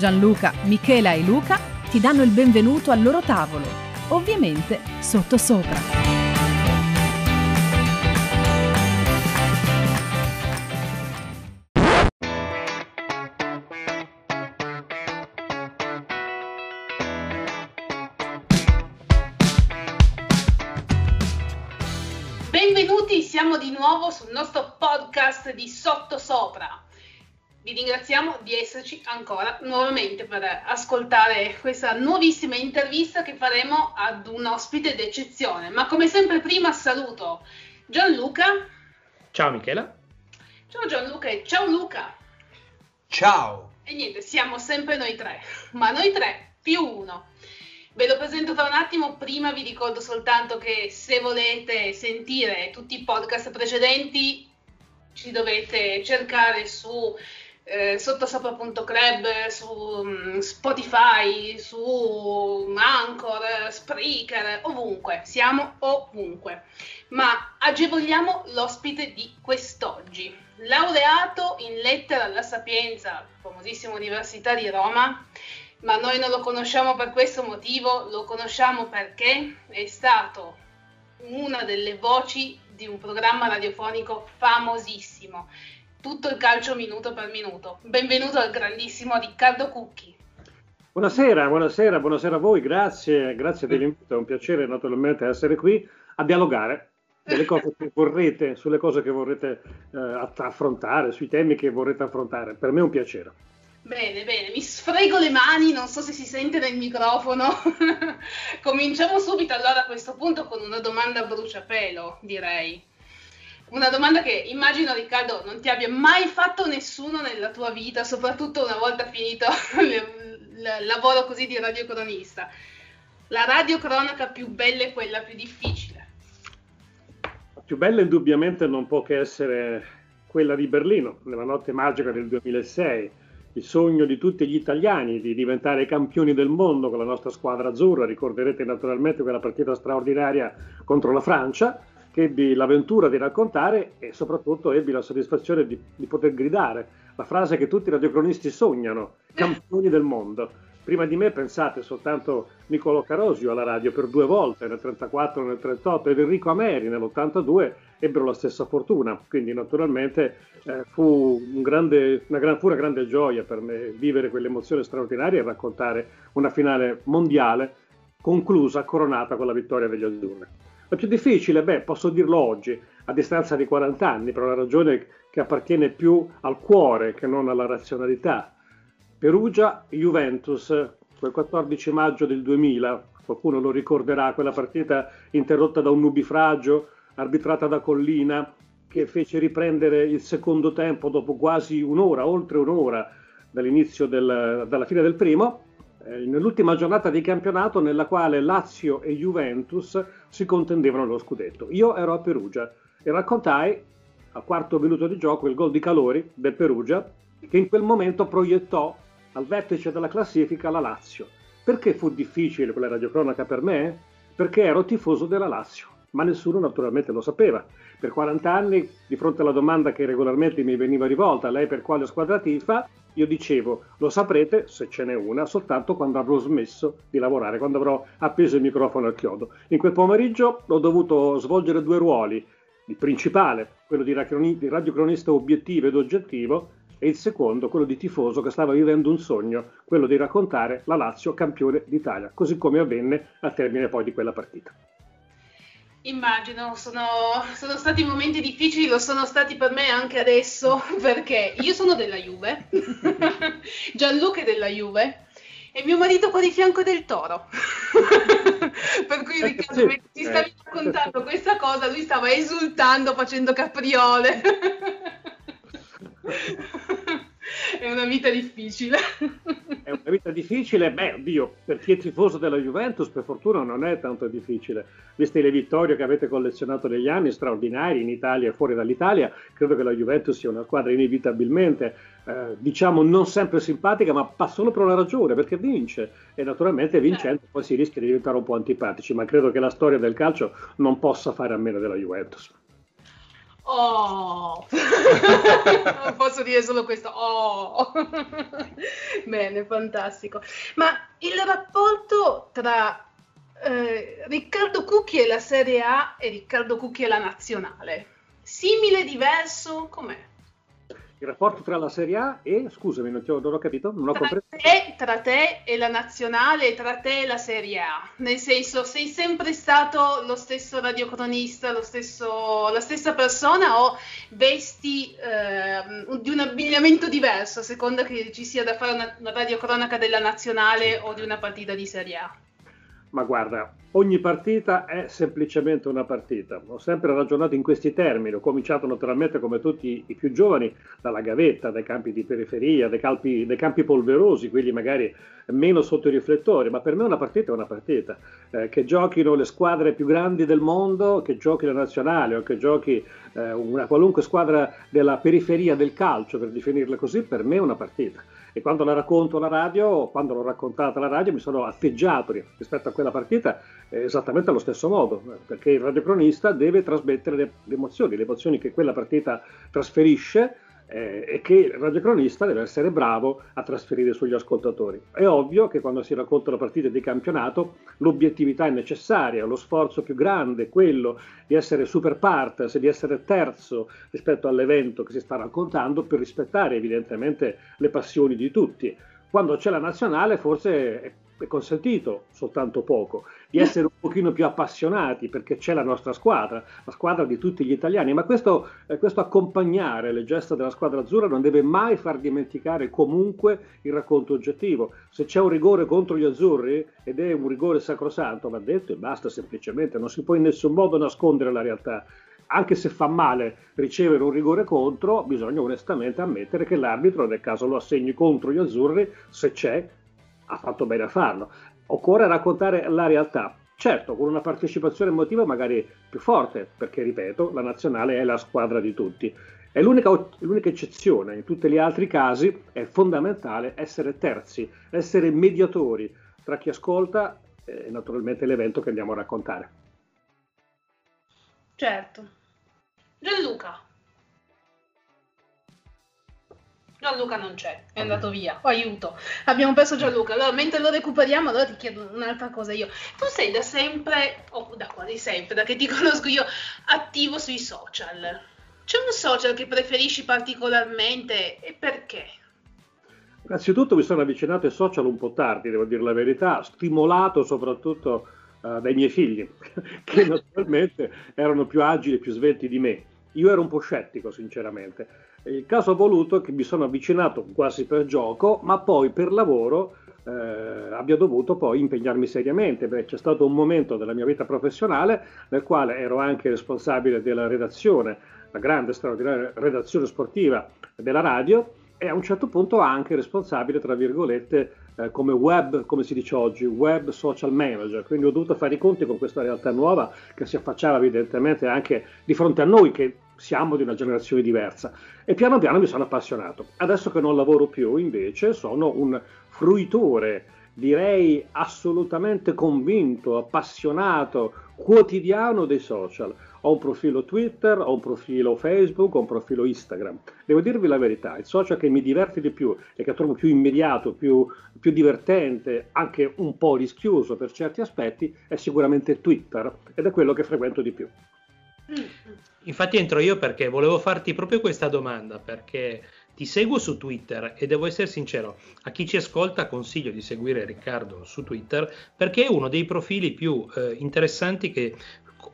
Gianluca, Michela e Luca ti danno il benvenuto al loro tavolo, ovviamente sotto sopra. Benvenuti, siamo di nuovo sul nostro podcast di Sottosopra vi ringraziamo di esserci ancora nuovamente per ascoltare questa nuovissima intervista che faremo ad un ospite d'eccezione. Ma come sempre prima saluto Gianluca. Ciao Michela. Ciao Gianluca e ciao Luca. Ciao. E niente, siamo sempre noi tre, ma noi tre più uno. Ve lo presento tra un attimo, prima vi ricordo soltanto che se volete sentire tutti i podcast precedenti ci dovete cercare su eh, sottosopra.club, su um, Spotify, su Anchor, Spreaker, ovunque, siamo ovunque. Ma agevoliamo l'ospite di quest'oggi. Laureato in lettera alla Sapienza, famosissima Università di Roma, ma noi non lo conosciamo per questo motivo, lo conosciamo perché è stato una delle voci di un programma radiofonico famosissimo tutto il calcio minuto per minuto. Benvenuto al grandissimo Riccardo Cucchi. Buonasera, buonasera, buonasera a voi, grazie, grazie dell'invito, è un piacere naturalmente essere qui a dialogare delle cose che vorrete, sulle cose che vorrete eh, affrontare, sui temi che vorrete affrontare. Per me è un piacere. Bene, bene, mi sfrego le mani, non so se si sente nel microfono. Cominciamo subito allora a questo punto con una domanda a bruciapelo, direi. Una domanda che immagino Riccardo non ti abbia mai fatto nessuno nella tua vita, soprattutto una volta finito il lavoro così di radiocronista. La radiocronaca più bella e quella più difficile? La più bella indubbiamente non può che essere quella di Berlino, nella notte magica del 2006. Il sogno di tutti gli italiani di diventare campioni del mondo con la nostra squadra azzurra. Ricorderete naturalmente quella partita straordinaria contro la Francia che ebbi l'avventura di raccontare e soprattutto ebbi la soddisfazione di, di poter gridare la frase che tutti i radiocronisti sognano, campioni del mondo. Prima di me pensate soltanto Niccolò Carosio alla radio per due volte, nel 34 e nel 38, ed Enrico Ameri nell'82 ebbero la stessa fortuna. Quindi naturalmente eh, fu, un grande, una gran, fu una grande gioia per me vivere quell'emozione straordinaria e raccontare una finale mondiale conclusa, coronata con la vittoria degli azzurri. La più difficile, beh, posso dirlo oggi, a distanza di 40 anni, per una ragione che appartiene più al cuore che non alla razionalità. Perugia-Juventus, quel 14 maggio del 2000, qualcuno lo ricorderà, quella partita interrotta da un nubifragio, arbitrata da Collina, che fece riprendere il secondo tempo dopo quasi un'ora, oltre un'ora dall'inizio del, dalla fine del primo, eh, nell'ultima giornata di campionato nella quale Lazio e Juventus si contendevano lo scudetto. Io ero a Perugia e raccontai al quarto minuto di gioco il gol di Calori del Perugia che in quel momento proiettò al vertice della classifica la Lazio. Perché fu difficile quella radiocronaca per me? Perché ero tifoso della Lazio, ma nessuno naturalmente lo sapeva. Per 40 anni, di fronte alla domanda che regolarmente mi veniva rivolta, lei per quale squadra tifa, io dicevo, lo saprete, se ce n'è una, soltanto quando avrò smesso di lavorare, quando avrò appeso il microfono al chiodo. In quel pomeriggio ho dovuto svolgere due ruoli, il principale, quello di, radiocronista obiettivo ed oggettivo, e il secondo, quello di tifoso che stava vivendo un sogno, quello di raccontare la Lazio campione d'Italia, così come avvenne al termine poi di quella partita. Immagino, sono, sono, stati momenti difficili, lo sono stati per me anche adesso, perché io sono della Juve, Gianluca è della Juve e mio marito qua di fianco è del Toro. per cui Riccardo, mentre ti stavi raccontando questa cosa, lui stava esultando facendo capriole. È una vita difficile. è una vita difficile, beh, oddio, per chi è tifoso della Juventus, per fortuna non è tanto difficile. Viste le vittorie che avete collezionato negli anni, straordinari in Italia e fuori dall'Italia, credo che la Juventus sia una squadra inevitabilmente, eh, diciamo, non sempre simpatica, ma solo per una ragione, perché vince. E naturalmente vincendo poi si rischia di diventare un po' antipatici, ma credo che la storia del calcio non possa fare a meno della Juventus. Oh, posso dire solo questo. Oh, bene, fantastico. Ma il rapporto tra eh, Riccardo Cucchi e la Serie A e Riccardo Cucchi e la Nazionale, simile, diverso, com'è? Il rapporto tra la Serie A e, scusami, non, ho, non ho capito, non ho tra compreso. Te, tra te e la nazionale, tra te e la Serie A, nel senso, sei sempre stato lo stesso radiocronista, lo stesso, la stessa persona o vesti eh, di un abbigliamento diverso a seconda che ci sia da fare una, una radiocronaca della nazionale o di una partita di Serie A? Ma guarda, ogni partita è semplicemente una partita. Ho sempre ragionato in questi termini. Ho cominciato naturalmente, come tutti i più giovani, dalla gavetta, dai campi di periferia, dai campi, dai campi polverosi, quelli magari meno sotto i riflettori. Ma per me una partita è una partita. Eh, che giochino le squadre più grandi del mondo, che giochi la nazionale o che giochi eh, una qualunque squadra della periferia del calcio, per definirla così, per me è una partita e quando la racconto alla radio, quando l'ho raccontata alla radio, mi sono atteggiato rispetto a quella partita eh, esattamente allo stesso modo, perché il radiocronista deve trasmettere le, le emozioni, le emozioni che quella partita trasferisce eh, e che il radiocronista deve essere bravo a trasferire sugli ascoltatori. È ovvio che quando si raccontano partite di campionato l'obiettività è necessaria, lo sforzo più grande è quello di essere super partes, di essere terzo rispetto all'evento che si sta raccontando per rispettare evidentemente le passioni di tutti. Quando c'è la nazionale forse è consentito soltanto poco, di essere un pochino più appassionati perché c'è la nostra squadra, la squadra di tutti gli italiani, ma questo, eh, questo accompagnare le gesta della squadra azzurra non deve mai far dimenticare comunque il racconto oggettivo. Se c'è un rigore contro gli azzurri ed è un rigore sacrosanto, va detto e basta semplicemente, non si può in nessun modo nascondere la realtà. Anche se fa male ricevere un rigore contro, bisogna onestamente ammettere che l'arbitro, nel caso lo assegni contro gli azzurri, se c'è, ha fatto bene a farlo. Occorre raccontare la realtà, certo con una partecipazione emotiva magari più forte, perché ripeto, la nazionale è la squadra di tutti. È l'unica, l'unica eccezione, in tutti gli altri casi è fondamentale essere terzi, essere mediatori tra chi ascolta e naturalmente l'evento che andiamo a raccontare. Certo. Gianluca. Gianluca non c'è, è andato via. Oh, aiuto, abbiamo perso Gianluca. Allora, mentre lo recuperiamo, allora ti chiedo un'altra cosa io. Tu sei da sempre, o oh, da quasi sempre, da che ti conosco io, attivo sui social. C'è un social che preferisci particolarmente e perché? Innanzitutto mi sono avvicinato ai social un po' tardi, devo dire la verità, stimolato soprattutto uh, dai miei figli, che naturalmente erano più agili e più svelti di me. Io ero un po' scettico, sinceramente il caso ha voluto che mi sono avvicinato quasi per gioco, ma poi per lavoro eh, abbia dovuto poi impegnarmi seriamente. Beh, c'è stato un momento della mia vita professionale nel quale ero anche responsabile della redazione, la grande straordinaria redazione sportiva della radio e a un certo punto anche responsabile, tra virgolette, eh, come web, come si dice oggi, web social manager. Quindi ho dovuto fare i conti con questa realtà nuova che si affacciava evidentemente anche di fronte a noi che siamo di una generazione diversa e piano piano mi sono appassionato. Adesso che non lavoro più invece sono un fruitore, direi assolutamente convinto, appassionato, quotidiano dei social. Ho un profilo Twitter, ho un profilo Facebook, ho un profilo Instagram. Devo dirvi la verità, il social che mi diverte di più e che trovo più immediato, più, più divertente, anche un po' rischioso per certi aspetti, è sicuramente Twitter ed è quello che frequento di più. Infatti entro io perché volevo farti proprio questa domanda, perché ti seguo su Twitter e devo essere sincero, a chi ci ascolta consiglio di seguire Riccardo su Twitter perché è uno dei profili più eh, interessanti che,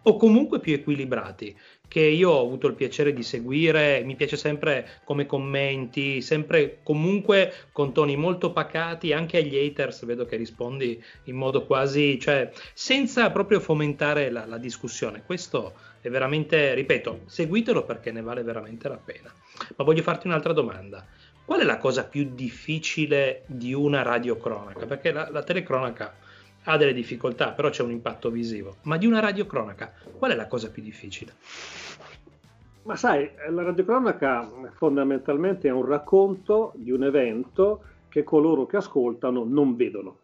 o comunque più equilibrati che io ho avuto il piacere di seguire, mi piace sempre come commenti, sempre comunque con toni molto pacati, anche agli haters vedo che rispondi in modo quasi, cioè senza proprio fomentare la, la discussione. Questo è veramente, ripeto, seguitelo perché ne vale veramente la pena. Ma voglio farti un'altra domanda. qual è la cosa più difficile di una radiocronaca? Perché la, la telecronaca ha delle difficoltà, però c'è un impatto visivo. Ma di una radiocronaca, qual è la cosa più difficile? Ma sai, la radiocronaca fondamentalmente è un racconto di un evento che coloro che ascoltano non vedono.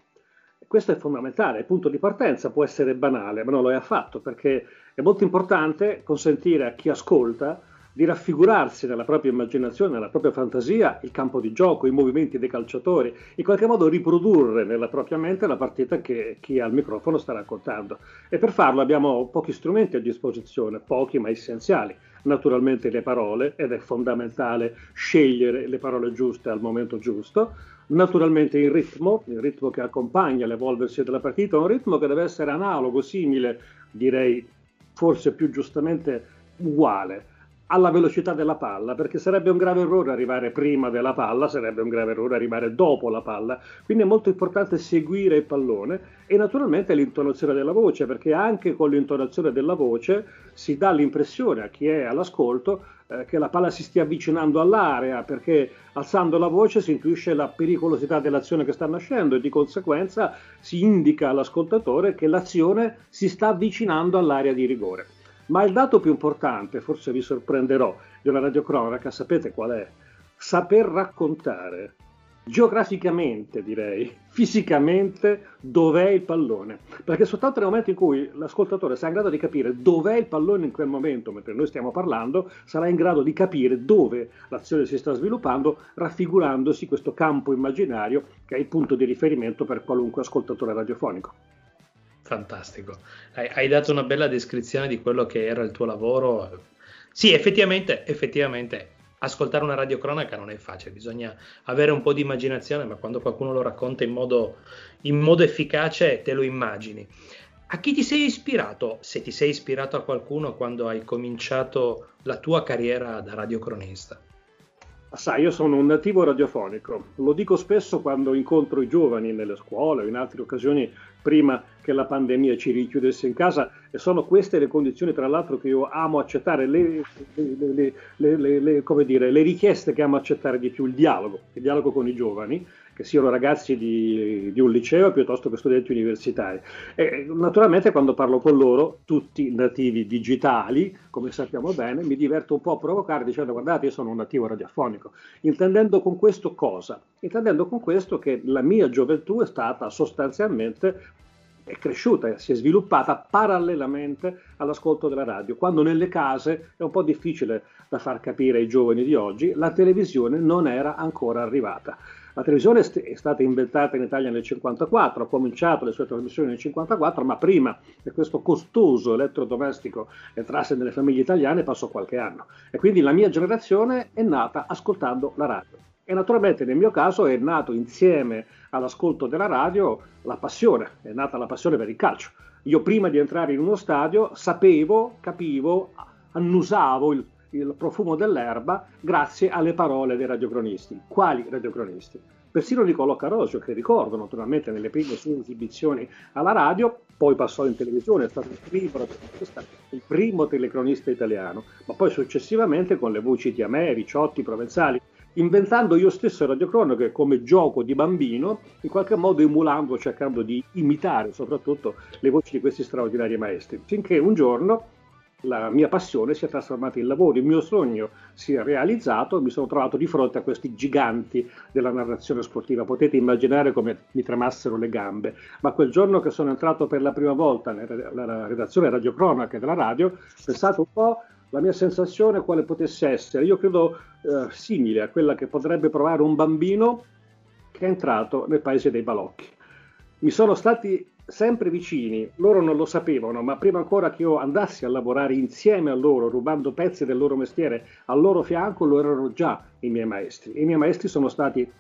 Questo è fondamentale, il punto di partenza può essere banale, ma non lo è affatto, perché è molto importante consentire a chi ascolta di raffigurarsi nella propria immaginazione, nella propria fantasia il campo di gioco, i movimenti dei calciatori, in qualche modo riprodurre nella propria mente la partita che chi al microfono sta raccontando. E per farlo abbiamo pochi strumenti a disposizione, pochi ma essenziali. Naturalmente le parole, ed è fondamentale scegliere le parole giuste al momento giusto. Naturalmente il ritmo, il ritmo che accompagna l'evolversi della partita, un ritmo che deve essere analogo, simile, direi forse più giustamente uguale alla velocità della palla, perché sarebbe un grave errore arrivare prima della palla, sarebbe un grave errore arrivare dopo la palla. Quindi è molto importante seguire il pallone e naturalmente l'intonazione della voce, perché anche con l'intonazione della voce si dà l'impressione a chi è all'ascolto eh, che la palla si stia avvicinando all'area, perché alzando la voce si intuisce la pericolosità dell'azione che sta nascendo e di conseguenza si indica all'ascoltatore che l'azione si sta avvicinando all'area di rigore. Ma il dato più importante, forse vi sorprenderò, una radiocronaca, sapete qual è? Saper raccontare geograficamente, direi, fisicamente, dov'è il pallone. Perché soltanto nel momento in cui l'ascoltatore sarà in grado di capire dov'è il pallone in quel momento, mentre noi stiamo parlando, sarà in grado di capire dove l'azione si sta sviluppando, raffigurandosi questo campo immaginario che è il punto di riferimento per qualunque ascoltatore radiofonico. Fantastico, hai, hai, dato una bella descrizione di quello che era il tuo lavoro. Sì, effettivamente, effettivamente, ascoltare una radiocronaca non è facile, bisogna avere un po' di immaginazione, ma quando qualcuno lo racconta in modo, in modo efficace te lo immagini. A chi ti sei ispirato, se ti sei ispirato a qualcuno quando hai cominciato la tua carriera da radiocronista? Sai, io sono un nativo radiofonico, lo dico spesso quando incontro i giovani nelle scuole o in altre occasioni prima che la pandemia ci richiudesse in casa e sono queste le condizioni tra l'altro che io amo accettare, le, le, le, le richieste che amo accettare di più, il dialogo, il dialogo con i giovani, che siano ragazzi di, di, un liceo piuttosto che studenti universitari. E naturalmente quando parlo con loro, tutti nativi digitali, come sappiamo bene, mi diverto un po' a provocare dicendo guardate io sono un nativo radiofonico, intendendo con questo cosa? Intendendo con questo che la mia gioventù è stata sostanzialmente è cresciuta, si è sviluppata parallelamente all'ascolto della radio, quando nelle case è un po' difficile da far capire ai giovani di oggi, la televisione non era ancora arrivata. La televisione è stata inventata in Italia nel 1954, ha cominciato le sue trasmissioni nel 1954, ma prima che questo costoso elettrodomestico entrasse nelle famiglie italiane passò qualche anno. E quindi la mia generazione è nata ascoltando la radio. E naturalmente nel mio caso è nato insieme all'ascolto della radio la passione, è nata la passione per il calcio. Io prima di entrare in uno stadio sapevo, capivo, annusavo il il profumo dell'erba grazie alle parole dei radiocronisti. Quali radiocronisti? Persino Niccolò Carosio, che ricordo naturalmente nelle prime sue esibizioni alla radio, poi passò in televisione, è stato il primo, il primo telecronista italiano, ma poi successivamente con le voci di Ameri, Ciotti, Provenzali, inventando io stesso radiocronache come gioco di bambino, in qualche modo emulando, cercando di imitare soprattutto le voci di questi straordinari maestri, finché un giorno la mia passione si è trasformata in lavoro, il mio sogno si è realizzato mi sono trovato di fronte a questi giganti della narrazione sportiva. Potete immaginare come mi tremassero le gambe, ma quel giorno che sono entrato per la prima volta nella redazione radiocronaca della radio, pensate un po' la mia sensazione quale potesse essere, io credo eh, simile a quella che potrebbe provare un bambino che è entrato nel paese dei balocchi. Mi sono stati sempre vicini, loro non lo sapevano, ma prima ancora che io andassi a lavorare insieme a loro, rubando pezzi del loro mestiere al loro fianco, lo erano già i miei maestri. I miei maestri sono stati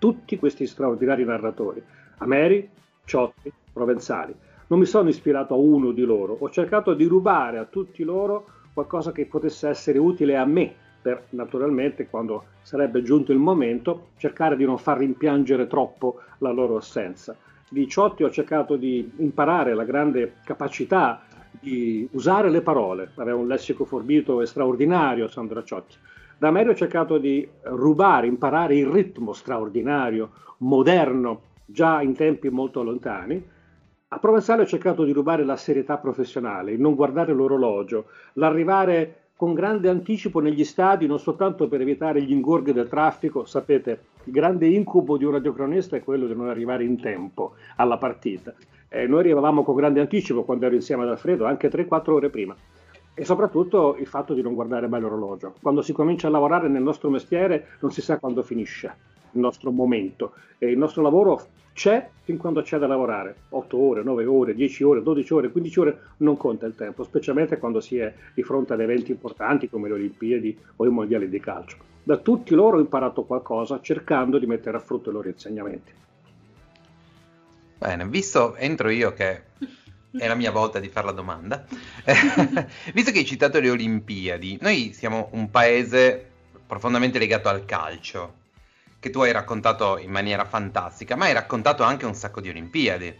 tutti questi straordinari narratori, Ameri, Ciotti, Provenzali. Non mi sono ispirato a uno di loro, ho cercato di rubare a tutti loro qualcosa che potesse essere utile a me, per naturalmente, quando sarebbe giunto il momento, cercare di non far rimpiangere troppo la loro assenza di Ciotti ho cercato di imparare la grande capacità di usare le parole, aveva un lessico forbito e straordinario Sandro Ciotti. Da Merio ho cercato di rubare, imparare il ritmo straordinario, moderno, già in tempi molto lontani. A Provenzale ho cercato di rubare la serietà professionale, il non guardare l'orologio, l'arrivare con grande anticipo negli stadi, non soltanto per evitare gli ingorghi del traffico. Sapete, il grande incubo di un radiocronista è quello di non arrivare in tempo alla partita. Eh, noi arrivavamo con grande anticipo quando ero insieme ad Alfredo, anche 3-4 ore prima. E soprattutto il fatto di non guardare mai l'orologio. Quando si comincia a lavorare nel nostro mestiere non si sa quando finisce il nostro momento. E il nostro lavoro c'è fin quando c'è da lavorare, 8 ore, 9 ore, 10 ore, 12 ore, 15 ore, non conta il tempo, specialmente quando si è di fronte ad eventi importanti come le Olimpiadi o i mondiali di calcio. Da tutti loro ho imparato qualcosa cercando di mettere a frutto i loro insegnamenti. Bene, visto entro io che è la mia volta di fare la domanda, visto che hai citato le Olimpiadi, noi siamo un paese profondamente legato al calcio che tu hai raccontato in maniera fantastica, ma hai raccontato anche un sacco di Olimpiadi.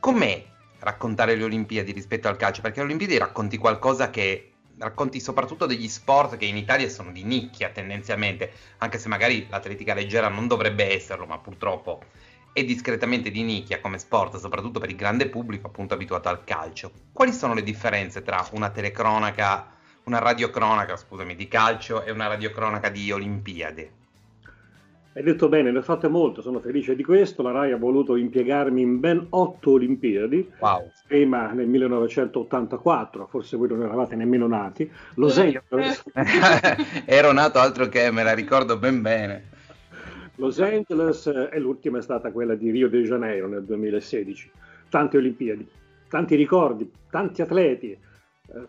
Com'è raccontare le Olimpiadi rispetto al calcio? Perché alle Olimpiadi racconti qualcosa che racconti soprattutto degli sport che in Italia sono di nicchia tendenzialmente, anche se magari l'atletica leggera non dovrebbe esserlo, ma purtroppo è discretamente di nicchia come sport, soprattutto per il grande pubblico appunto abituato al calcio. Quali sono le differenze tra una telecronaca, una radiocronaca, scusami, di calcio e una radiocronaca di Olimpiadi? Hai detto bene, ne ho fatte molto, sono felice di questo. La RAI ha voluto impiegarmi in ben otto Olimpiadi. Wow. Prima nel 1984, forse voi non eravate nemmeno nati. Los Angeles. Ero nato altro che, me la ricordo ben bene. Los Angeles eh, e l'ultima è stata quella di Rio de Janeiro nel 2016. Tante Olimpiadi, tanti ricordi, tanti atleti, eh,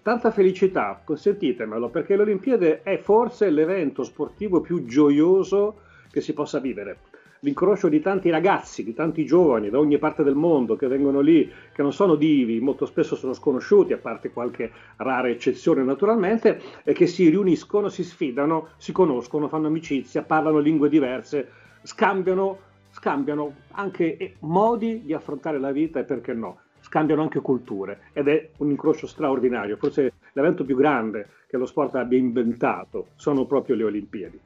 tanta felicità, consentitemelo, perché l'Olimpiade è forse l'evento sportivo più gioioso che si possa vivere. L'incrocio di tanti ragazzi, di tanti giovani da ogni parte del mondo che vengono lì, che non sono divi, molto spesso sono sconosciuti, a parte qualche rara eccezione naturalmente, e che si riuniscono, si sfidano, si conoscono, fanno amicizia, parlano lingue diverse, scambiano, scambiano anche modi di affrontare la vita e perché no, scambiano anche culture ed è un incrocio straordinario, forse l'evento più grande che lo sport abbia inventato sono proprio le Olimpiadi.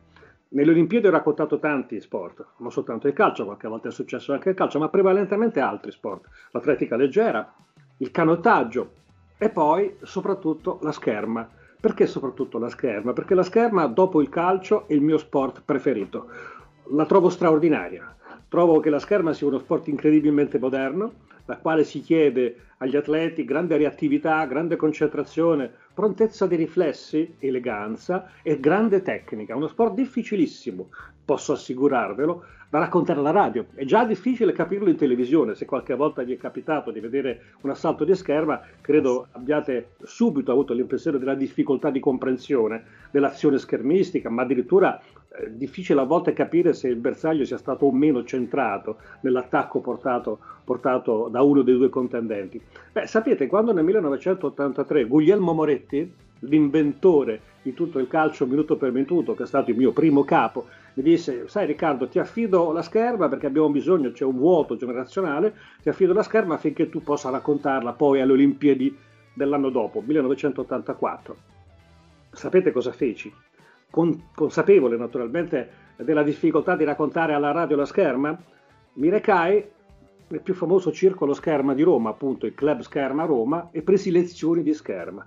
Nelle Olimpiadi ho raccontato tanti sport, non soltanto il calcio, qualche volta è successo anche il calcio, ma prevalentemente altri sport, l'atletica leggera, il canottaggio e poi soprattutto la scherma. Perché soprattutto la scherma? Perché la scherma dopo il calcio è il mio sport preferito. La trovo straordinaria. Trovo che la scherma sia uno sport incredibilmente moderno, da quale si chiede agli atleti grande reattività, grande concentrazione, prontezza dei riflessi, eleganza e grande tecnica. Uno sport difficilissimo, posso assicurarvelo, da raccontare alla radio. È già difficile capirlo in televisione, se qualche volta vi è capitato di vedere un assalto di scherma, credo abbiate subito avuto l'impressione della difficoltà di comprensione dell'azione schermistica, ma addirittura eh, difficile a volte capire se il bersaglio sia stato o meno centrato nell'attacco portato, portato da uno dei due contendenti. Beh, sapete, quando nel 1983 Guglielmo Moretti, l'inventore di tutto il calcio minuto per minuto, che è stato il mio primo capo, mi disse, sai Riccardo, ti affido la scherma perché abbiamo bisogno, c'è un vuoto generazionale, ti affido la scherma affinché tu possa raccontarla poi alle Olimpiadi dell'anno dopo, 1984. Sapete cosa feci? Con, consapevole naturalmente della difficoltà di raccontare alla radio la scherma, mi recai nel più famoso circolo scherma di Roma, appunto il Club Scherma Roma, e presi lezioni di scherma.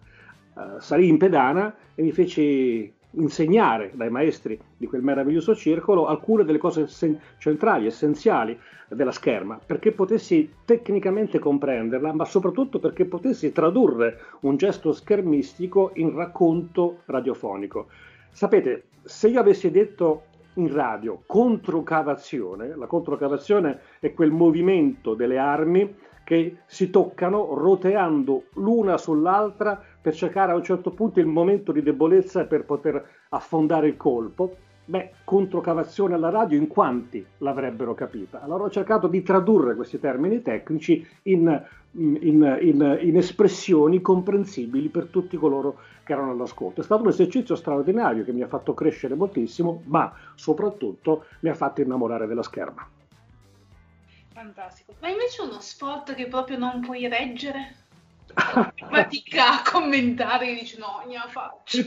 Uh, salì in pedana e mi feci insegnare dai maestri di quel meraviglioso circolo alcune delle cose sen- centrali, essenziali della scherma, perché potessi tecnicamente comprenderla, ma soprattutto perché potessi tradurre un gesto schermistico in racconto radiofonico. Sapete, se io avessi detto in radio controcavazione, la controcavazione è quel movimento delle armi che si toccano roteando l'una sull'altra per cercare a un certo punto il momento di debolezza per poter affondare il colpo. Beh, controcavazione alla radio in quanti l'avrebbero capita? Allora ho cercato di tradurre questi termini tecnici in, in, in, in espressioni comprensibili per tutti coloro che erano all'ascolto. È stato un esercizio straordinario che mi ha fatto crescere moltissimo, ma soprattutto mi ha fatto innamorare della scherma. Fantastico. Ma invece uno sport che proprio non puoi reggere? fatica a commentare e dice no, ne faccio.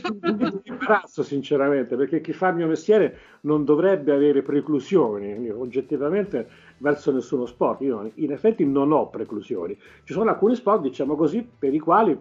imbarazzo sinceramente, perché chi fa il mio mestiere non dovrebbe avere preclusioni, oggettivamente verso nessuno sport. Io in effetti non ho preclusioni. Ci sono alcuni sport, diciamo così, per i quali,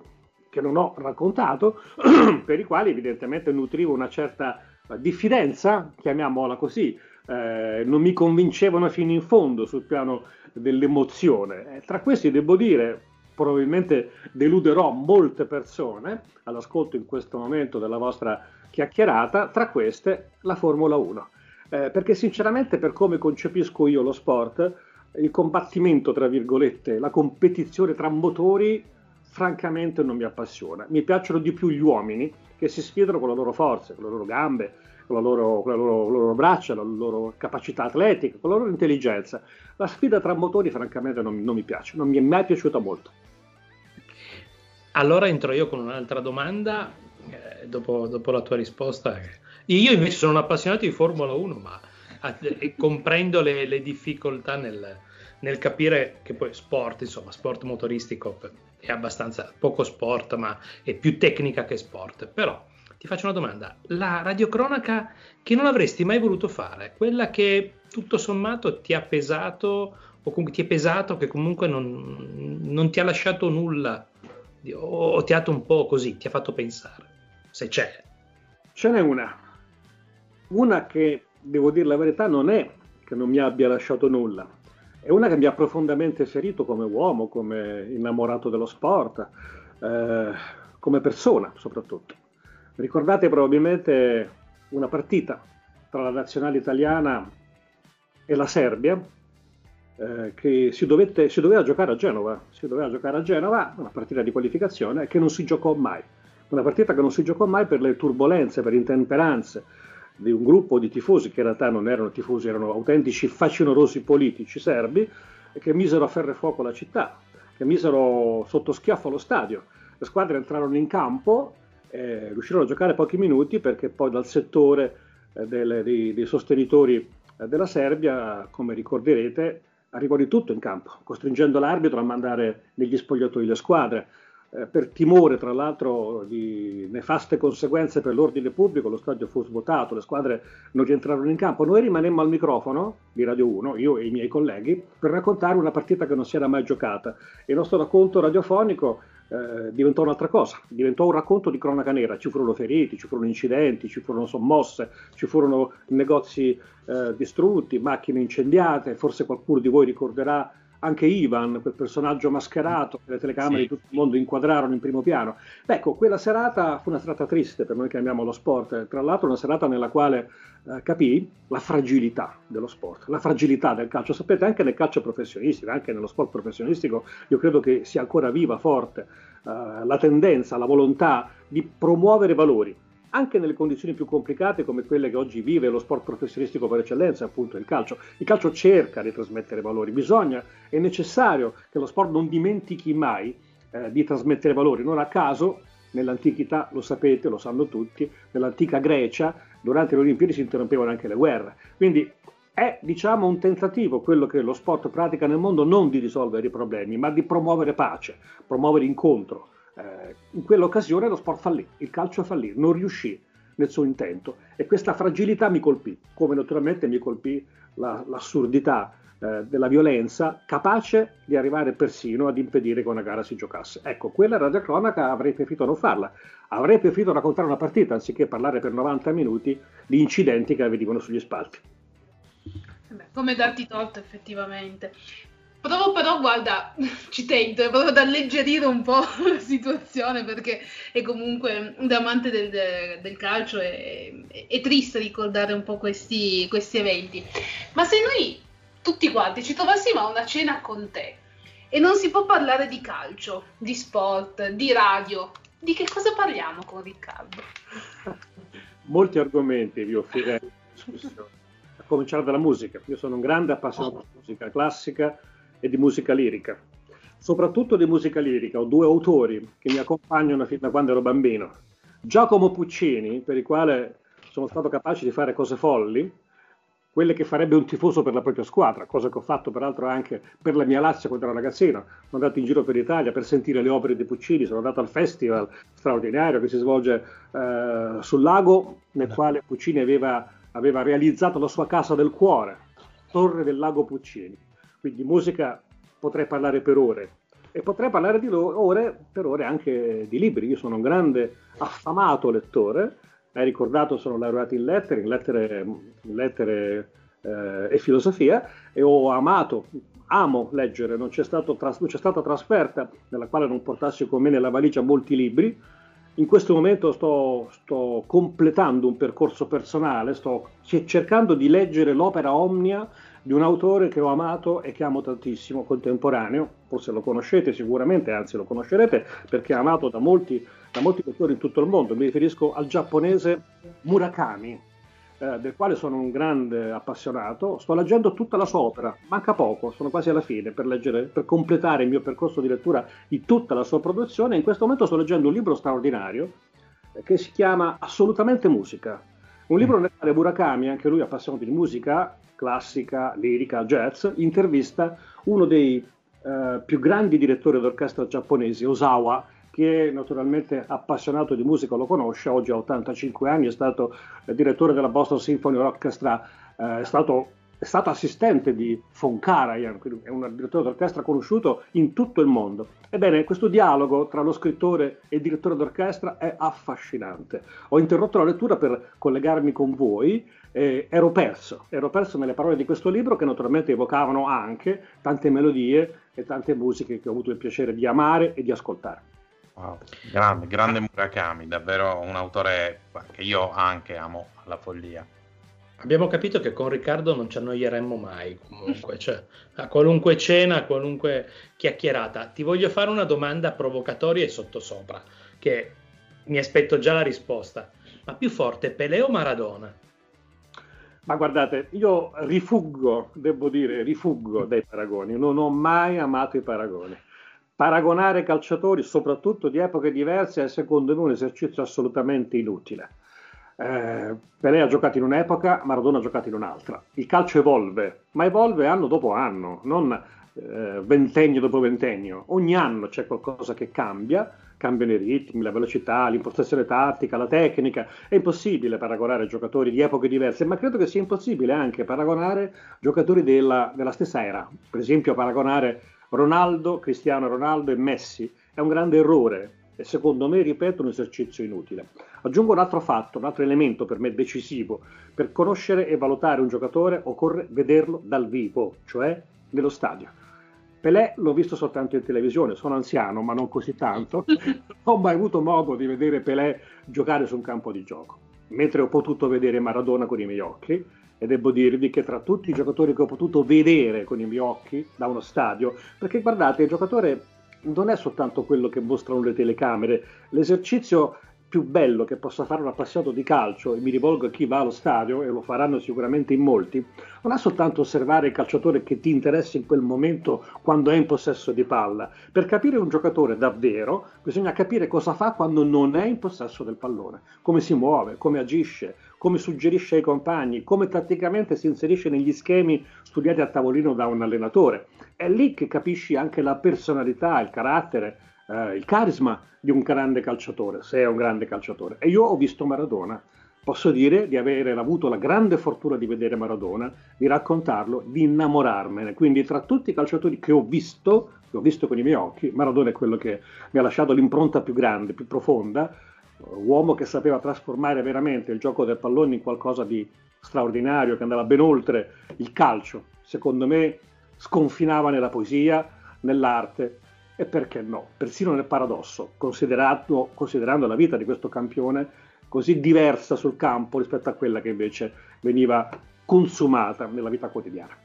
che non ho raccontato, per i quali evidentemente nutrivo una certa diffidenza, chiamiamola così, eh, non mi convincevano fino in fondo sul piano dell'emozione. Eh, tra questi devo dire, probabilmente deluderò molte persone all'ascolto in questo momento della vostra chiacchierata, tra queste la Formula 1. Eh, perché sinceramente per come concepisco io lo sport, il combattimento, tra virgolette, la competizione tra motori, francamente non mi appassiona. Mi piacciono di più gli uomini che si sfidano con le loro forze, con le loro gambe, con, la loro, con le loro, loro, braccia, la loro capacità atletica, con la loro intelligenza. La sfida tra motori francamente non, non mi piace, non mi è mai piaciuta molto. Allora entro io con un'altra domanda, eh, dopo, dopo, la tua risposta. Io invece sono un appassionato di Formula 1, ma eh, comprendo le, le difficoltà nel, nel, capire che poi sport, insomma, sport motoristico è abbastanza poco sport, ma è più tecnica che sport. Però ti faccio una domanda, la radiocronaca che non avresti mai voluto fare, quella che tutto sommato ti ha pesato o comunque ti è pesato, che comunque non, non ti ha lasciato nulla o ti ha dato un po' così, ti ha fatto pensare, se c'è. Ce n'è una, una che devo dire la verità non è che non mi abbia lasciato nulla, è una che mi ha profondamente ferito come uomo, come innamorato dello sport, eh, come persona soprattutto. Ricordate probabilmente una partita tra la nazionale italiana e la Serbia eh, che si, dovette, si, doveva giocare a Genova, si doveva giocare a Genova, una partita di qualificazione che non si giocò mai, una partita che non si giocò mai per le turbulenze, per intemperanze di un gruppo di tifosi che in realtà non erano tifosi, erano autentici facinorosi politici serbi che misero a ferro e fuoco la città, che misero sotto schiaffo lo stadio. Le squadre entrarono in campo eh, riuscirono a giocare pochi minuti perché poi dal settore eh, delle, dei, dei, sostenitori eh, della Serbia, come ricorderete, arrivò di tutto in campo, costringendo l'arbitro a mandare negli spogliatoi le squadre. Eh, per timore, tra l'altro, di nefaste conseguenze per l'ordine pubblico, lo stadio fu svuotato, le squadre non rientrarono in campo. Noi rimanemmo al microfono di Radio 1, io e i miei colleghi, per raccontare una partita che non si era mai giocata. Il nostro racconto radiofonico eh, diventò un'altra cosa, diventò un racconto di cronaca nera, ci furono feriti, ci furono incidenti, ci furono sommosse, ci furono negozi eh, distrutti, macchine incendiate, forse qualcuno di voi ricorderà anche Ivan, quel personaggio mascherato che le telecamere sì. di tutto il mondo inquadrarono in primo piano. Ecco, quella serata fu una serata triste per noi che amiamo lo sport, tra l'altro una serata nella quale eh, capì la fragilità dello sport, la fragilità del calcio. Sapete, anche nel calcio professionistico, anche nello sport professionistico, io credo che sia ancora viva, forte, eh, la tendenza, la volontà di promuovere valori anche nelle condizioni più complicate come quelle che oggi vive lo sport professionistico per eccellenza, appunto il calcio. Il calcio cerca di trasmettere valori, bisogna, è necessario che lo sport non dimentichi mai eh, di trasmettere valori. Non a caso, nell'antichità, lo sapete, lo sanno tutti, nell'antica Grecia, durante le Olimpiadi si interrompevano anche le guerre. Quindi è diciamo un tentativo quello che lo sport pratica nel mondo non di risolvere i problemi, ma di promuovere pace, promuovere incontro eh, in quell'occasione lo sport fallì, il calcio fallì, non riuscì nel suo intento e questa fragilità mi colpì, come naturalmente mi colpì la, l'assurdità eh, della violenza capace di arrivare persino ad impedire che una gara si giocasse. Ecco, quella radiocronaca avrei preferito non farla, avrei preferito raccontare una partita anziché parlare per 90 minuti di incidenti che avvenivano sugli spalti. Come darti torto effettivamente. Provo però, guarda, ci tento, provo ad alleggerire un po' la situazione perché è comunque un amante del, del calcio è, è, triste ricordare un po' questi, questi eventi. Ma se noi tutti quanti ci trovassimo a una cena con te e non si può parlare di calcio, di sport, di radio, di che cosa parliamo con Riccardo? Molti argomenti vi offrirei in discussione, a cominciare dalla musica. Io sono un grande appassionato di musica classica e di musica lirica. Soprattutto di musica lirica, ho due autori che mi accompagnano fin da quando ero bambino. Giacomo Puccini, per il quale sono stato capace di fare cose folli, quelle che farebbe un tifoso per la propria squadra, cosa che ho fatto peraltro anche per la mia Lazio quando ero ragazzino. Sono andato in giro per l'Italia per sentire le opere di Puccini, sono andato al festival straordinario che si svolge eh, sul lago, nel quale Puccini aveva, aveva realizzato la sua casa del cuore, Torre del Lago Puccini. Quindi musica potrei parlare per ore, e potrei parlare loro ore, per ore anche di libri. Io sono un grande affamato lettore, hai ricordato, sono laureato in lettere, in lettere, in lettere eh, e filosofia e ho amato, amo leggere, non c'è, tras- non c'è, stata trasferta nella quale non portassi con me nella valigia molti libri. In questo momento sto, sto completando un percorso personale, sto cercando di leggere l'opera omnia di un autore che ho amato e che amo tantissimo, contemporaneo, forse lo conoscete sicuramente, anzi lo conoscerete perché è amato da molti, da molti lettori in tutto il mondo, mi riferisco al giapponese Murakami, eh, del quale sono un grande appassionato, sto leggendo tutta la sua opera, manca poco, sono quasi alla fine per, leggere, per completare il mio percorso di lettura di tutta la sua produzione, in questo momento sto leggendo un libro straordinario eh, che si chiama Assolutamente Musica, un libro nel quale Murakami, anche lui appassionato di musica, classica, lirica, jazz, intervista uno dei eh, più grandi direttori d'orchestra giapponesi, Osawa, che naturalmente appassionato di musica lo conosce, oggi ha 85 anni, è stato eh, direttore della Boston Symphony Orchestra, eh, è stato è stato assistente di von Karajan, è un direttore d'orchestra conosciuto in tutto il mondo. Ebbene, questo dialogo tra lo scrittore e il direttore d'orchestra è affascinante. Ho interrotto la lettura per collegarmi con voi, eh, ero perso, ero perso nelle parole di questo libro che naturalmente evocavano anche tante melodie e tante musiche che ho avuto il piacere di amare e di ascoltare. Wow, grande, grande Murakami, davvero un autore che io anche amo alla follia. Abbiamo capito che con Riccardo non ci annoieremmo mai, comunque, cioè, a qualunque cena, a qualunque chiacchierata. Ti voglio fare una domanda provocatoria e sottosopra, che mi aspetto già la risposta. Ma più forte, Pelé o Maradona? Ma guardate, io rifuggo, devo dire, rifuggo dai paragoni, non ho mai amato i paragoni. Paragonare calciatori, soprattutto di epoche diverse, è secondo me un esercizio assolutamente inutile eh, Pelé ha giocato in un'epoca, Maradona ha giocato in un'altra. Il calcio evolve, ma evolve anno dopo anno, non eh, ventennio dopo ventennio. Ogni anno c'è qualcosa che cambia, cambiano i ritmi, la velocità, l'impostazione tattica, la tecnica. È impossibile paragonare giocatori di epoche diverse, ma credo che sia impossibile anche paragonare giocatori della, della stessa era. Per esempio, paragonare Ronaldo, Cristiano Ronaldo e Messi è un grande errore e secondo me, ripeto, un esercizio inutile. Aggiungo un altro fatto, un altro elemento per me decisivo. Per conoscere e valutare un giocatore occorre vederlo dal vivo, cioè nello stadio. Pelé l'ho visto soltanto in televisione, sono anziano ma non così tanto, non ho mai avuto modo di vedere Pelé giocare su un campo di gioco, mentre ho potuto vedere Maradona con i miei occhi e devo dirvi che tra tutti i giocatori che ho potuto vedere con i miei occhi da uno stadio, perché guardate, il giocatore non è soltanto quello che mostrano le telecamere, l'esercizio più bello che possa fare un appassionato di calcio, e mi rivolgo a chi va allo stadio, e lo faranno sicuramente in molti, non è soltanto osservare il calciatore che ti interessa in quel momento quando è in possesso di palla. Per capire un giocatore davvero, bisogna capire cosa fa quando non è in possesso del pallone, come si muove, come agisce, come suggerisce ai compagni, come tatticamente si inserisce negli schemi studiati a tavolino da un allenatore. È lì che capisci anche la personalità, il carattere, eh, il carisma di un grande calciatore, se è un grande calciatore. E io ho visto Maradona, posso dire di aver avuto la grande fortuna di vedere Maradona, di raccontarlo, di innamorarmene. Quindi tra tutti i calciatori che ho visto, che ho visto con i miei occhi, Maradona è quello che mi ha lasciato l'impronta più grande, più profonda, uomo che sapeva trasformare veramente il gioco del pallone in qualcosa di straordinario, che andava ben oltre il calcio. Secondo me sconfinava nella poesia, nell'arte e perché no, persino nel paradosso, considerando la vita di questo campione così diversa sul campo rispetto a quella che invece veniva consumata nella vita quotidiana.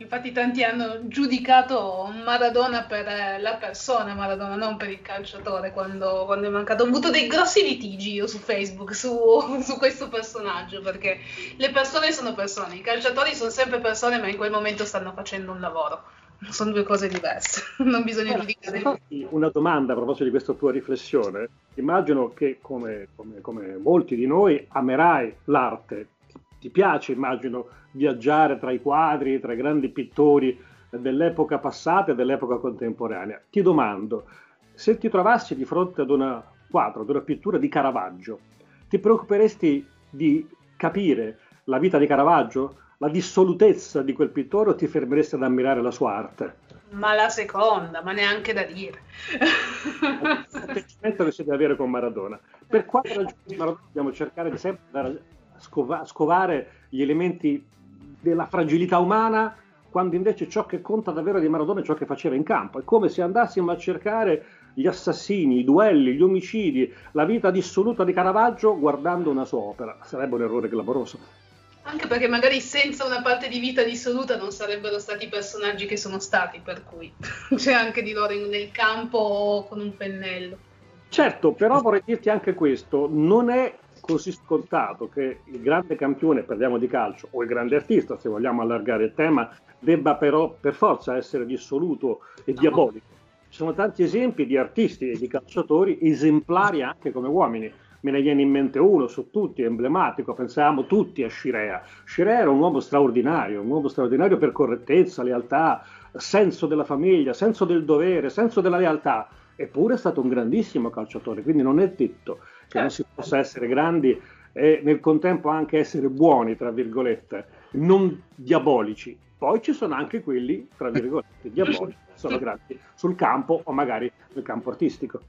Infatti tanti hanno giudicato Maradona per eh, la persona Maradona, non per il calciatore quando, quando è mancato. Ho avuto dei grossi litigi io su Facebook su, su, questo personaggio, perché le persone sono persone, i calciatori sono sempre persone, ma in quel momento stanno facendo un lavoro sono due cose diverse, non bisogna eh, giudicare. Una domanda a proposito di questa tua riflessione. Immagino che come, come, come molti di noi amerai l'arte, ti piace, immagino, viaggiare tra i quadri, tra i grandi pittori dell'epoca passata e dell'epoca contemporanea. Ti domando, se ti trovassi di fronte ad una quadro, ad una pittura di Caravaggio, ti preoccuperesti di capire la vita di Caravaggio, la dissolutezza di quel pittore o ti fermeresti ad ammirare la sua arte? Ma la seconda, ma neanche da dire. L'atteggiamento che si deve avere con Maradona. Per quale ragione Maradona dobbiamo cercare di sempre andare a scova- scovare gli elementi della fragilità umana quando invece ciò che conta davvero di Maradona è ciò che faceva in campo. È come se andassimo a cercare gli assassini, i duelli, gli omicidi, la vita dissoluta di Caravaggio guardando una sua opera. Sarebbe un errore clamoroso. Anche perché magari senza una parte di vita dissoluta non sarebbero stati i personaggi che sono stati, per cui c'è anche di loro nel campo con un pennello. Certo, però vorrei dirti anche questo, non è così scontato che il grande campione, parliamo di calcio, o il grande artista, se vogliamo allargare il tema, debba però per forza essere dissoluto e no. diabolico. Ci sono tanti esempi di artisti e di calciatori esemplari anche come uomini me ne viene in mente uno su tutti, emblematico, pensavamo tutti a Scirea. Scirea era un uomo straordinario, un uomo straordinario per correttezza, lealtà, senso della famiglia, senso del dovere, senso della lealtà, eppure è stato un grandissimo calciatore, quindi non è detto che non si possa essere grandi e nel contempo anche essere buoni, tra virgolette, non diabolici. Poi ci sono anche quelli, tra virgolette, diabolici, sono grandi sul campo o magari nel campo artistico.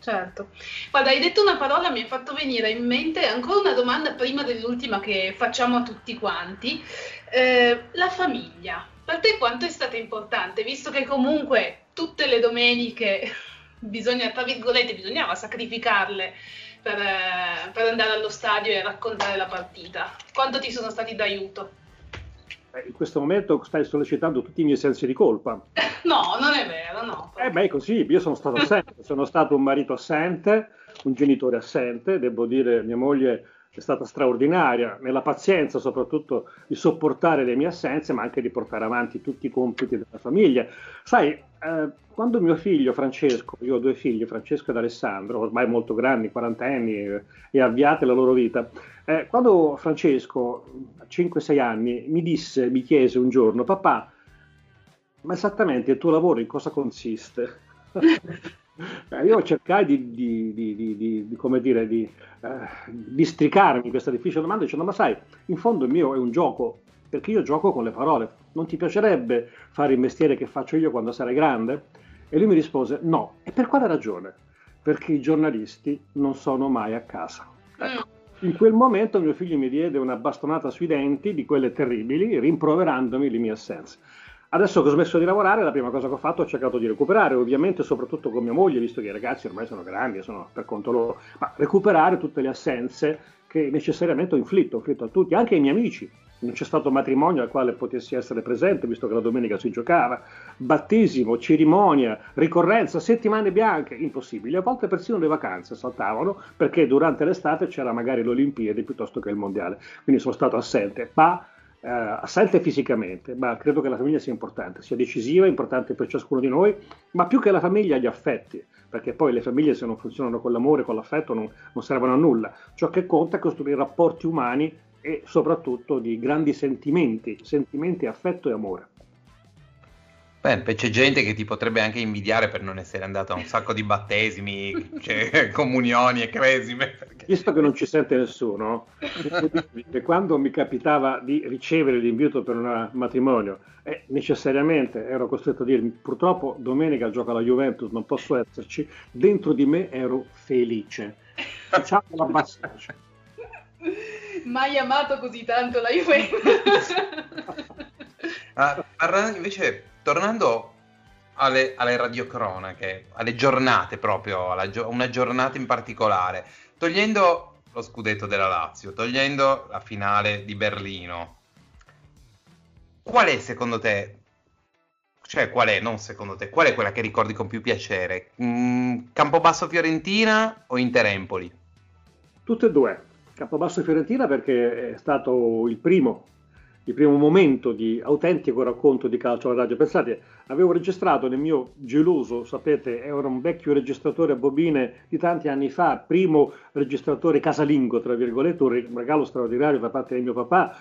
Certo. Guarda, hai detto una parola, mi ha fatto venire in mente ancora una domanda prima dell'ultima che facciamo a tutti quanti. Eh, la famiglia, per te quanto è stata importante, visto che comunque tutte le domeniche bisogna, tra virgolette, bisognava sacrificarle per, eh, per andare allo stadio e raccontare la partita? Quanto ti sono stati d'aiuto? in questo momento stai sollecitando tutti i miei sensi di colpa. No, non è vero, no. Eh beh, così, io sono stato assente, sono stato un marito assente, un genitore assente, devo dire, mia moglie è stata straordinaria nella pazienza soprattutto di sopportare le mie assenze, ma anche di portare avanti tutti i compiti della famiglia. Sai, eh, quando mio figlio Francesco, io ho due figli, Francesco ed Alessandro, ormai molto grandi, quarantenni eh, e avviate la loro vita, eh, quando Francesco, a 5-6 anni, mi disse, mi chiese un giorno, papà, ma esattamente il tuo lavoro in cosa consiste? Eh, io cercai di, di, di, di come dire, di, eh, districarmi questa difficile domanda dicendo ma sai, in fondo il mio è un gioco, perché io gioco con le parole. Non ti piacerebbe fare il mestiere che faccio io quando sarai grande? E lui mi rispose no. E per quale ragione? Perché i giornalisti non sono mai a casa. Ecco. In quel momento mio figlio mi diede una bastonata sui denti di quelle terribili, rimproverandomi le mie assenze. Adesso che ho smesso di lavorare, la prima cosa che ho fatto ho cercato di recuperare, ovviamente soprattutto con mia moglie, visto che i ragazzi ormai sono grandi, sono per conto loro, ma recuperare tutte le assenze che necessariamente ho inflitto, ho inflitto a tutti, anche ai miei amici. Non c'è stato matrimonio al quale potessi essere presente, visto che la domenica si giocava, battesimo, cerimonia, ricorrenza, settimane bianche, impossibili. A volte persino le vacanze saltavano perché durante l'estate c'era magari l'Olimpiade piuttosto che il Mondiale. Quindi sono stato assente, ma eh, assente fisicamente, ma credo che la famiglia sia importante, sia decisiva, importante per ciascuno di noi, ma più che la famiglia gli affetti, perché poi le famiglie se non funzionano con l'amore, con l'affetto non, non servono a nulla. Ciò che conta è costruire rapporti umani e soprattutto di grandi sentimenti, sentimenti, affetto e amore. Beh, c'è gente che ti potrebbe anche invidiare per non essere andato a un sacco di battesimi, cioè, comunioni e cresime. Perché... Visto che non ci sente nessuno, quando mi capitava di ricevere l'invito per un matrimonio, eh, necessariamente ero costretto a dirmi purtroppo domenica gioca la Juventus, non posso esserci, dentro di me ero felice. Facciamo la bassaccia. Mai amato così tanto la Juventus. ah, parlando invece tornando alle, alle radiocronache, alle giornate proprio, alla, una giornata in particolare, togliendo lo scudetto della Lazio, togliendo la finale di Berlino, qual è secondo te, cioè qual è, non secondo te, qual è quella che ricordi con più piacere? Mm, Campobasso Fiorentina o Inter-Empoli? Tutte e due. Campobasso Fiorentina perché è stato il primo il primo momento di autentico racconto di calcio alla radio. Pensate, avevo registrato nel mio geloso, sapete, era un vecchio registratore a bobine di tanti anni fa, primo registratore casalingo, tra virgolette, un regalo straordinario da parte di mio papà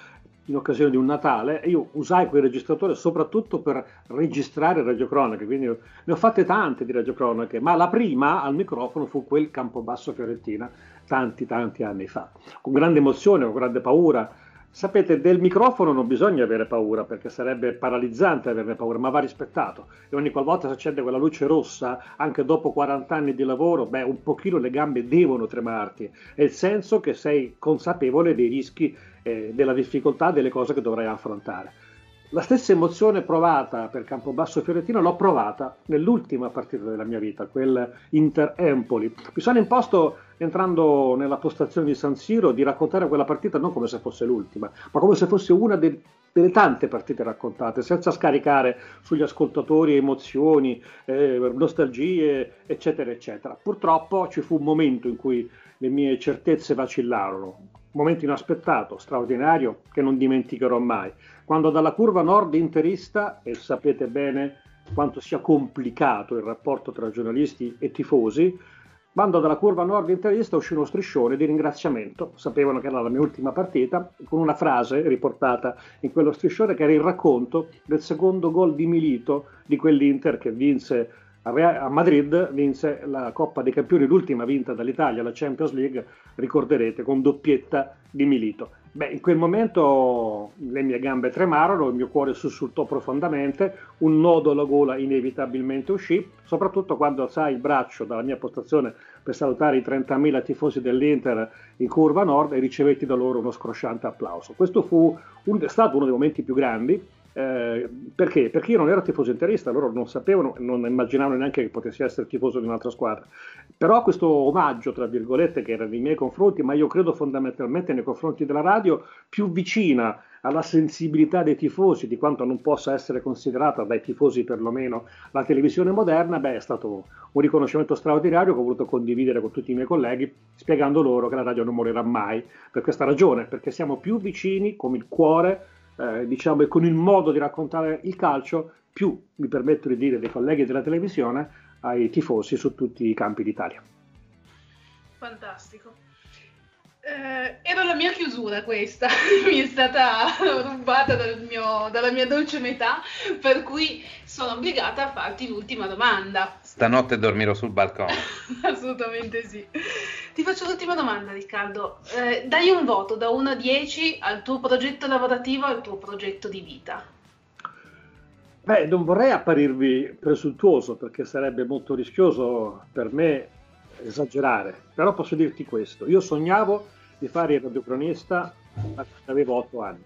in occasione di un Natale e io usai quel registratore soprattutto per registrare radiocronache, quindi ne ho fatte tante di radiocronache, ma la prima al microfono fu quel Campobasso Fiorentina tanti tanti anni fa, con grande emozione, con grande paura, Sapete, del microfono non bisogna avere paura perché sarebbe paralizzante averne paura, ma va rispettato. E ogni qualvolta si accende quella luce rossa, anche dopo 40 anni di lavoro, beh, un pochino le gambe devono tremarti. È il senso che sei consapevole dei rischi, eh, della difficoltà, delle cose che dovrai affrontare. La stessa emozione provata per Campobasso Fiorentino l'ho provata nell'ultima partita della mia vita, quel Inter-Empoli. Mi sono imposto, entrando nella postazione di San Siro, di raccontare quella partita non come se fosse l'ultima, ma come se fosse una de- delle tante partite raccontate, senza scaricare sugli ascoltatori emozioni, eh, nostalgie, eccetera, eccetera. Purtroppo ci fu un momento in cui le mie certezze vacillarono, momento inaspettato, straordinario, che non dimenticherò mai. Quando dalla curva nord interista, e sapete bene quanto sia complicato il rapporto tra giornalisti e tifosi, quando dalla curva nord interista uscì uno striscione di ringraziamento, sapevano che era la mia ultima partita, con una frase riportata in quello striscione che era il racconto del secondo gol di Milito di quell'Inter che vinse a Madrid, vinse la Coppa dei Campioni, l'ultima vinta dall'Italia, la Champions League, ricorderete, con doppietta di Milito. Beh, in quel momento le mie gambe tremarono, il mio cuore sussultò profondamente, un nodo alla gola inevitabilmente uscì, soprattutto quando alzai il braccio dalla mia postazione per salutare i 30.000 tifosi dell'Inter in curva nord e ricevetti da loro uno scrosciante applauso. Questo fu un, stato uno dei momenti più grandi eh, perché? Perché io non ero tifoso interista, loro non sapevano, non immaginavano neanche che potessi essere tifoso di un'altra squadra. Però questo omaggio, tra virgolette, che era nei miei confronti, ma io credo fondamentalmente nei confronti della radio, più vicina alla sensibilità dei tifosi, di quanto non possa essere considerata dai tifosi perlomeno la televisione moderna, beh, è stato un riconoscimento straordinario che ho voluto condividere con tutti i miei colleghi, spiegando loro che la radio non morirà mai per questa ragione, perché siamo più vicini come il cuore eh, diciamo, e con il modo di raccontare il calcio, più mi permetto di dire dei colleghi della televisione, ai tifosi su tutti i campi d'Italia. Fantastico. Eh, era la mia chiusura questa, mi è stata rubata dal mio, dalla mia dolce metà, per cui sono obbligata a farti l'ultima domanda. Stanotte dormirò sul balcone. Assolutamente sì. Ti faccio l'ultima domanda, Riccardo. Eh, dai un voto da 1 a 10 al tuo progetto lavorativo e al tuo progetto di vita. Beh, non vorrei apparirvi presuntuoso perché sarebbe molto rischioso per me esagerare, però posso dirti questo. Io sognavo di fare il radiocronista quando avevo 8 anni.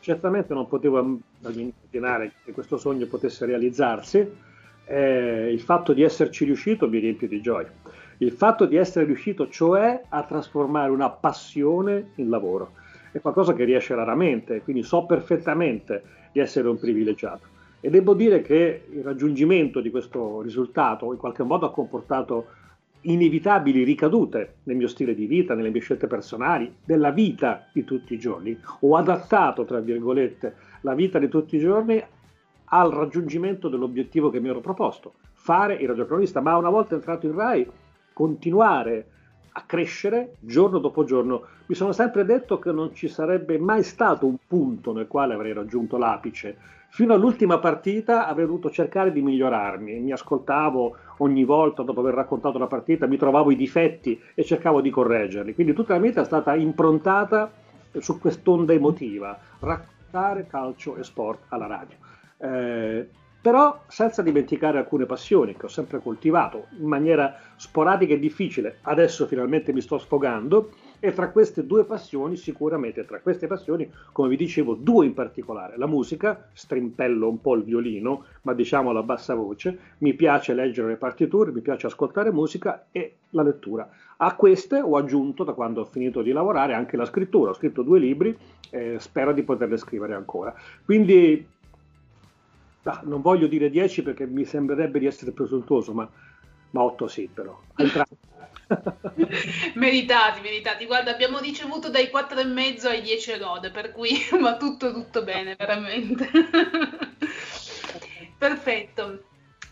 Certamente non potevo immaginare che questo sogno potesse realizzarsi. Eh, il fatto di esserci riuscito mi riempie di gioia il fatto di essere riuscito cioè a trasformare una passione in lavoro. È qualcosa che riesce raramente, quindi so perfettamente di essere un privilegiato. E devo dire che il raggiungimento di questo risultato in qualche modo ha comportato inevitabili ricadute nel mio stile di vita, nelle mie scelte personali, nella vita di tutti i giorni. Ho adattato, tra virgolette, la vita di tutti i giorni al raggiungimento dell'obiettivo che mi ero proposto, fare il radiocronista. Ma una volta entrato in RAI continuare a crescere giorno dopo giorno. Mi sono sempre detto che non ci sarebbe mai stato un punto nel quale avrei raggiunto l'apice. Fino all'ultima partita avrei dovuto cercare di migliorarmi. Mi ascoltavo ogni volta dopo aver raccontato la partita, mi trovavo i difetti e cercavo di correggerli. Quindi tutta la mia vita è stata improntata su quest'onda emotiva, raccontare calcio e sport alla radio. Eh, però senza dimenticare alcune passioni che ho sempre coltivato in maniera sporadica e difficile. Adesso finalmente mi sto sfogando e tra queste due passioni, sicuramente tra queste passioni, come vi dicevo, due in particolare, la musica, strimpello un po' il violino, ma diciamo a bassa voce, mi piace leggere le partiture, mi piace ascoltare musica e la lettura. A queste ho aggiunto, da quando ho finito di lavorare, anche la scrittura. Ho scritto due libri e spero di poterle scrivere ancora. Quindi Ah, non voglio dire 10 perché mi sembrerebbe di essere presuntuoso, ma ma 8 sì però. meritati, meritati. Guarda, abbiamo ricevuto dai 4,5 ai 10 lode, per cui va tutto, tutto bene, veramente. Perfetto.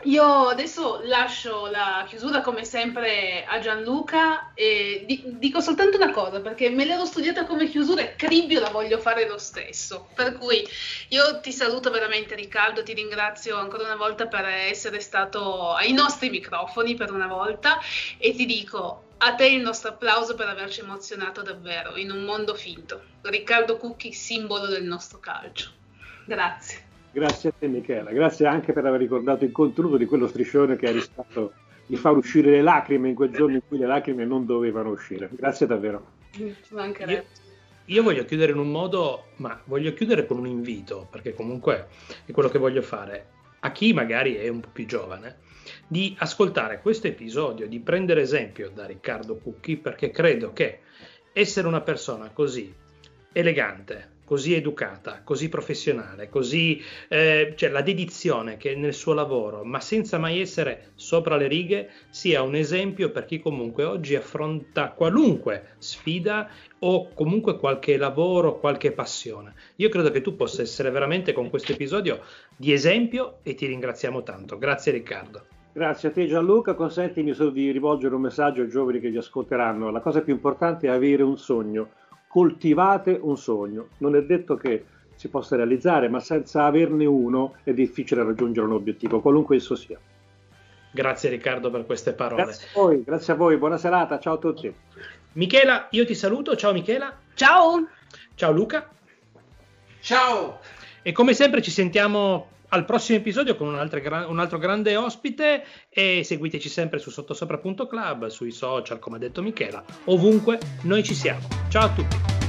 Io adesso lascio la chiusura come sempre a Gianluca e di- dico soltanto una cosa perché me l'ero studiata come chiusura e Cribbio la voglio fare lo stesso. Per cui io ti saluto veramente Riccardo, ti ringrazio ancora una volta per essere stato ai nostri microfoni per una volta e ti dico a te il nostro applauso per averci emozionato davvero in un mondo finto. Riccardo Cucchi, simbolo del nostro calcio. Grazie. Grazie a te Michela, grazie anche per aver ricordato il contenuto di quello striscione che ha rischiato di far uscire le lacrime in quel giorno in cui le lacrime non dovevano uscire. Grazie davvero. Ci mancherebbe. Io, io voglio chiudere in un modo, ma voglio chiudere con un invito, perché comunque è quello che voglio fare. A chi magari è un po' più giovane, di ascoltare questo episodio, di prendere esempio da Riccardo Cucchi, perché credo che essere una persona così elegante, così educata, così professionale, così eh, cioè la dedizione che nel suo lavoro, ma senza mai essere sopra le righe, sia un esempio per chi comunque oggi affronta qualunque sfida o comunque qualche lavoro, qualche passione. Io credo che tu possa essere veramente con questo episodio di esempio e ti ringraziamo tanto. Grazie Riccardo. Grazie a te Gianluca, consentimi solo di rivolgere un messaggio ai giovani che vi ascolteranno. La cosa più importante è avere un sogno coltivate un sogno. Non è detto che si possa realizzare, ma senza averne uno è difficile raggiungere un obiettivo, qualunque esso sia. Grazie Riccardo per queste parole. Grazie a voi, grazie a voi. buona serata, ciao a tutti. Michela, io ti saluto, ciao Michela. Ciao. Ciao Luca. Ciao. E come sempre ci sentiamo al prossimo episodio con un altro, un altro, grande ospite e seguiteci sempre su sottosopra.club, sui social, come ha detto Michela, ovunque noi ci siamo. Ciao a tutti!